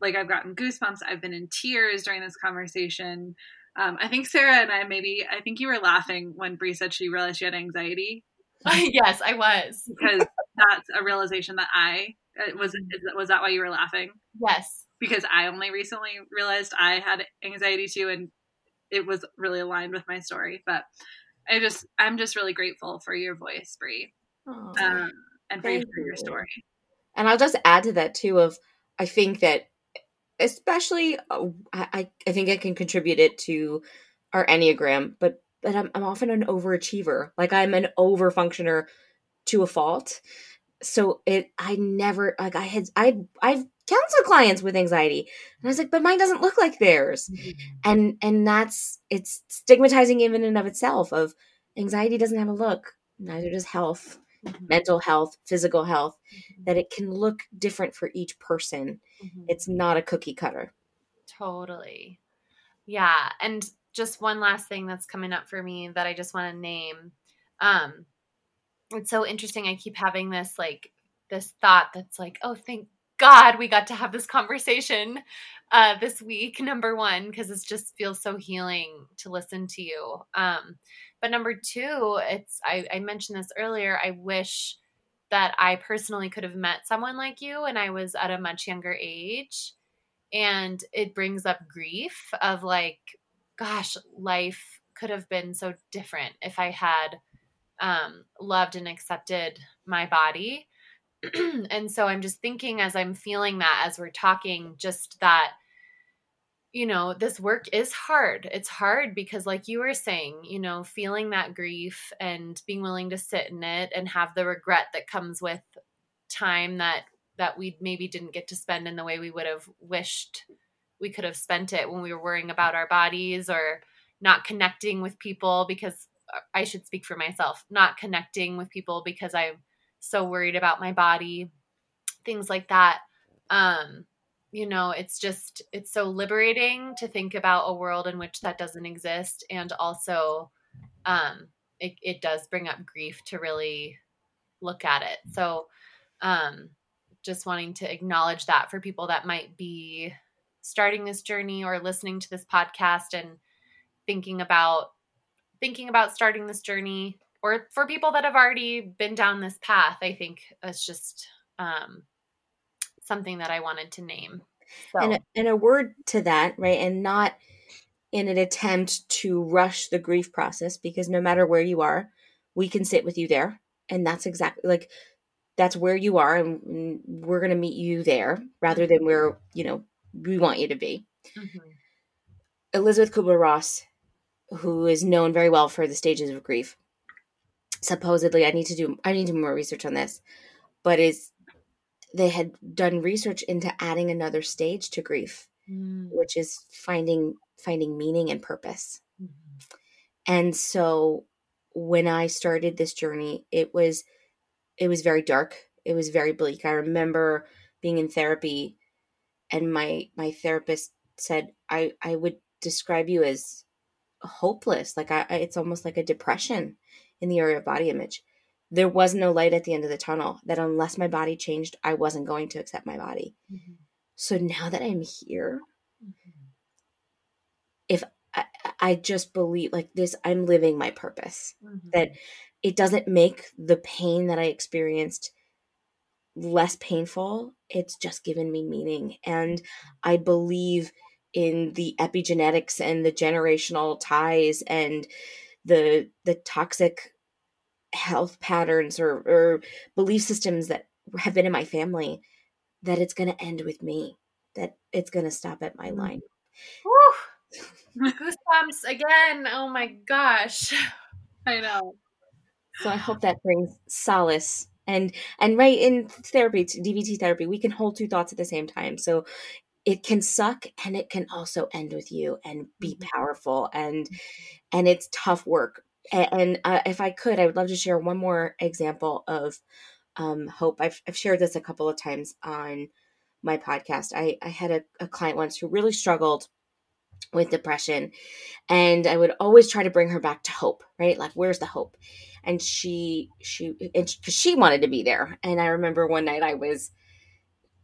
[SPEAKER 2] like I've gotten goosebumps. I've been in tears during this conversation. Um, I think Sarah and I maybe I think you were laughing when Bree said she realized she had anxiety.
[SPEAKER 1] yes, I was
[SPEAKER 2] because that's a realization that I uh, was. Was that why you were laughing?
[SPEAKER 1] Yes,
[SPEAKER 2] because I only recently realized I had anxiety too, and it was really aligned with my story. But I just I'm just really grateful for your voice, Bree. Um, and for, for your story.
[SPEAKER 3] And I'll just add to that too of I think that especially uh, I, I think I can contribute it to our Enneagram, but but I'm, I'm often an overachiever. Like I'm an overfunctioner to a fault. So it, I never like I had I I've counseled clients with anxiety, and I was like, but mine doesn't look like theirs, and and that's it's stigmatizing even in and of itself. Of anxiety doesn't have a look, neither does health,
[SPEAKER 1] Mhm.
[SPEAKER 3] mental health, physical health.
[SPEAKER 1] Mhm.
[SPEAKER 3] That it can look different for each person.
[SPEAKER 1] Mhm.
[SPEAKER 3] It's not a cookie cutter.
[SPEAKER 1] Totally. Yeah. And just one last thing that's coming up for me that I just want to name. Um, it's so interesting. I keep having this like this thought that's like, oh, thank God we got to have this conversation uh, this week. Number one, because it just feels so healing to listen to you. Um, but number two, it's I, I mentioned this earlier. I wish that I personally could have met someone like you when I was at a much younger age and it brings up grief of like gosh life could have been so different if i had um, loved and accepted my body and so i'm just thinking as i'm feeling that as we're talking just that you know this work is hard. It's hard because like you were saying you know feeling that grief and being willing to sit in it and have the regret that comes with time that that we maybe didn't get to spend in the way we would have wished we could have spent it when we were worrying about our bodies or not connecting with people because uh, I should speak for myself, not connecting with people because I'm so worried about my body, things like that. Um, you know, it's just it's so liberating to think about a world in which that doesn't exist and also um it, it does bring up grief to really look at it. So um just wanting to acknowledge that for people that might be starting this journey or listening to this podcast and thinking about thinking about starting this journey or for people that have already been down this path i think it's just um, something that i wanted to name so.
[SPEAKER 3] And a, and a word to that right and not in an attempt to rush the grief process because no matter where you are we can sit with you there and that's exactly like that's where you are and and we're going to meet you there rather than where you know we want you to be.
[SPEAKER 1] Mhm,
[SPEAKER 3] elizabeth kubler-ross who is known very well for the stages of grief supposedly i need to do i need to do more research on this but is they had done research into adding another stage to grief
[SPEAKER 1] mm,
[SPEAKER 3] which is finding finding meaning and purpose.
[SPEAKER 1] Mhm,
[SPEAKER 3] and so when i started this journey it was it was very dark. It was very bleak. I remember being in therapy and my my therapist said i i would describe you as hopeless. Like I, I it's almost like a depression in the area of body image. There was no light at the end of the tunnel that unless my body changed i wasn't going to accept my body.
[SPEAKER 1] Mhm,
[SPEAKER 3] so now that i'm here
[SPEAKER 1] mhm,
[SPEAKER 3] I, I just believe like this i'm living my purpose.
[SPEAKER 1] Mhm.
[SPEAKER 3] that it doesn't make the pain that i experienced less painful. It's just given me meaning. And i believe in the epigenetics and the generational ties and the the toxic health patterns or, or belief systems that have been in my family that it's going to end with me that it's going to stop at my
[SPEAKER 1] Mm.
[SPEAKER 3] line.
[SPEAKER 1] Goosebumps again. Oh my gosh.
[SPEAKER 2] I know.
[SPEAKER 3] so i hope that brings solace and and right in therapy DBT therapy we can hold two thoughts at the same time. So it can suck and it can also end with you and be
[SPEAKER 1] Mhm.
[SPEAKER 3] powerful and and it's tough work. A- and uh, if i could i would love to share one more example of um, hope. I've, I've shared this a couple of times on my podcast. I, I had a, a client once who really struggled with depression and i would always try to bring her back to hope right? Like where's the hope? And she she because she wanted to be there. And i remember one night i was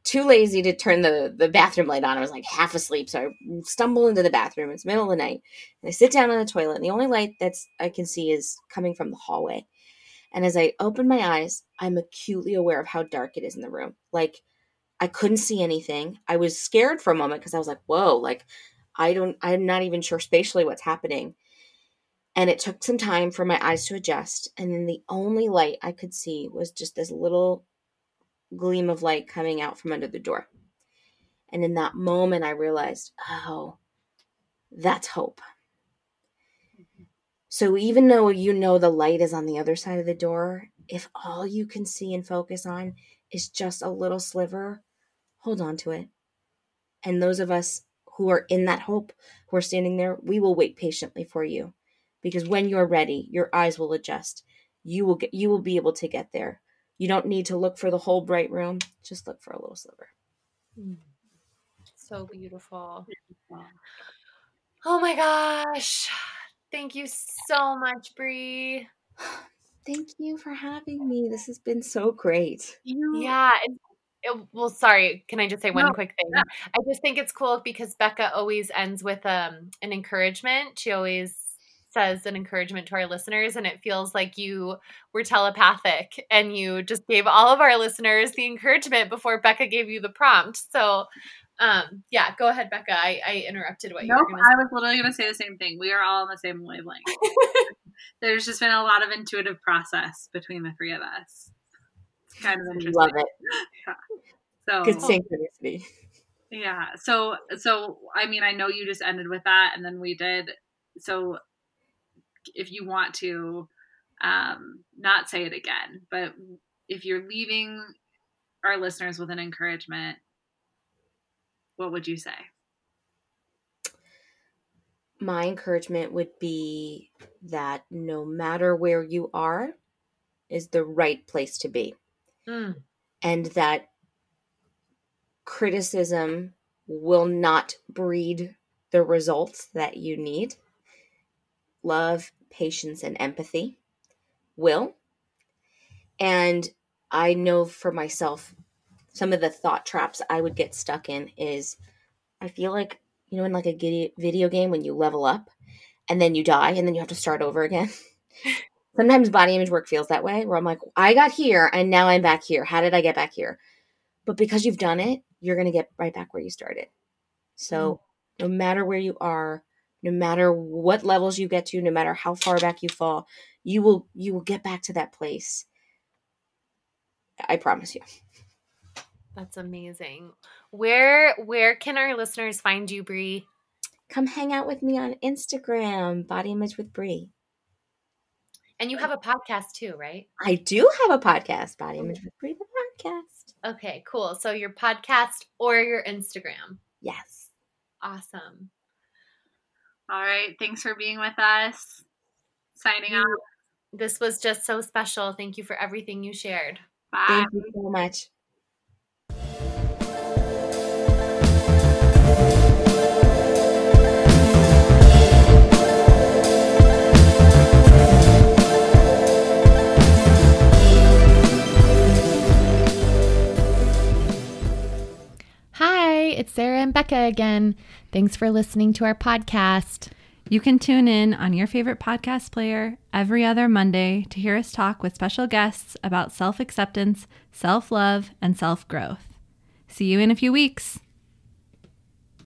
[SPEAKER 3] too lazy to turn the the bathroom light on i was like half asleep so i stumble into the bathroom it's middle of the night and i sit down on the toilet and the only light that's i can see is coming from the hallway and as i open my eyes i'm acutely aware of how dark it is in the room like i couldn't see anything i was scared for a moment because i was like whoa like I don't I'm not even sure spatially what's happening. And it took some time for my eyes to adjust. And then the only light I could see was just this little gleam of light coming out from under the door. And in that moment, I realized, oh, that's hope. So even though you know the light is on the other side of the door, if all you can see and focus on is just a little sliver, hold on to it. And those of us who are in that hope, who are standing there, we will wait patiently for you. Because when you're ready, your eyes will adjust. You will get you will be able to get there. You don't need to look for the whole bright room. Just look for a little sliver.
[SPEAKER 1] So beautiful. Oh my gosh. Thank you so much, Bree.
[SPEAKER 3] Thank you for having me. This has been so great.
[SPEAKER 1] Yeah. And, it, well, sorry. Can I just say one no, quick thing? I just think it's cool because Becca always ends with um, an encouragement. She always says an encouragement to our listeners, and it feels like you were telepathic and you just gave all of our listeners the encouragement before Becca gave you the prompt. So, um, yeah, go ahead, Becca. I, I interrupted what you nope,
[SPEAKER 2] were I was literally going to say the same thing. We are all on the same wavelength. There's just been a lot of intuitive process between the three of us. It's kind of interesting.
[SPEAKER 3] Love it. yeah. So good synchronicity.
[SPEAKER 2] Yeah. So so I mean I know you just ended with that and then we did so if you want to um not say it again, but if you're leaving our listeners with an encouragement, what would you say?
[SPEAKER 3] my encouragement would be that no matter where you are is the right place to be. Mm. And that criticism will not breed the results that you need. Love, patience, and empathy will. And I know for myself, some of the thought traps I would get stuck in is I feel like you know, in like a video game when you level up and then you die and then you have to start over again. Sometimes body image work feels that way, where I'm like, I got here and now I'm back here. How did I get back here? But because you've done it, you're going to get right back where you started. So, mm. no matter where you are, no matter what levels you get to, no matter how far back you fall, you will you will get back to that place. I promise you.
[SPEAKER 1] That's amazing. Where where can our listeners find you, Bree?
[SPEAKER 3] Come hang out with me on Instagram, Body Image with Bree.
[SPEAKER 1] And you have a podcast too, right?
[SPEAKER 3] I do have a podcast, Body Image with Bree, the podcast.
[SPEAKER 1] Okay, cool. So your podcast or your Instagram?
[SPEAKER 3] Yes.
[SPEAKER 1] Awesome.
[SPEAKER 2] All right. Thanks for being with us. Signing off.
[SPEAKER 1] This was just so special. Thank you for everything you shared.
[SPEAKER 3] Bye. Thank you so much.
[SPEAKER 1] Hi, it's Sarah and Becca again. Thanks for listening to our podcast.
[SPEAKER 4] You can tune in on your favorite podcast player every other Monday to hear us talk with special guests about self acceptance, self love, and self growth. See you in a few weeks.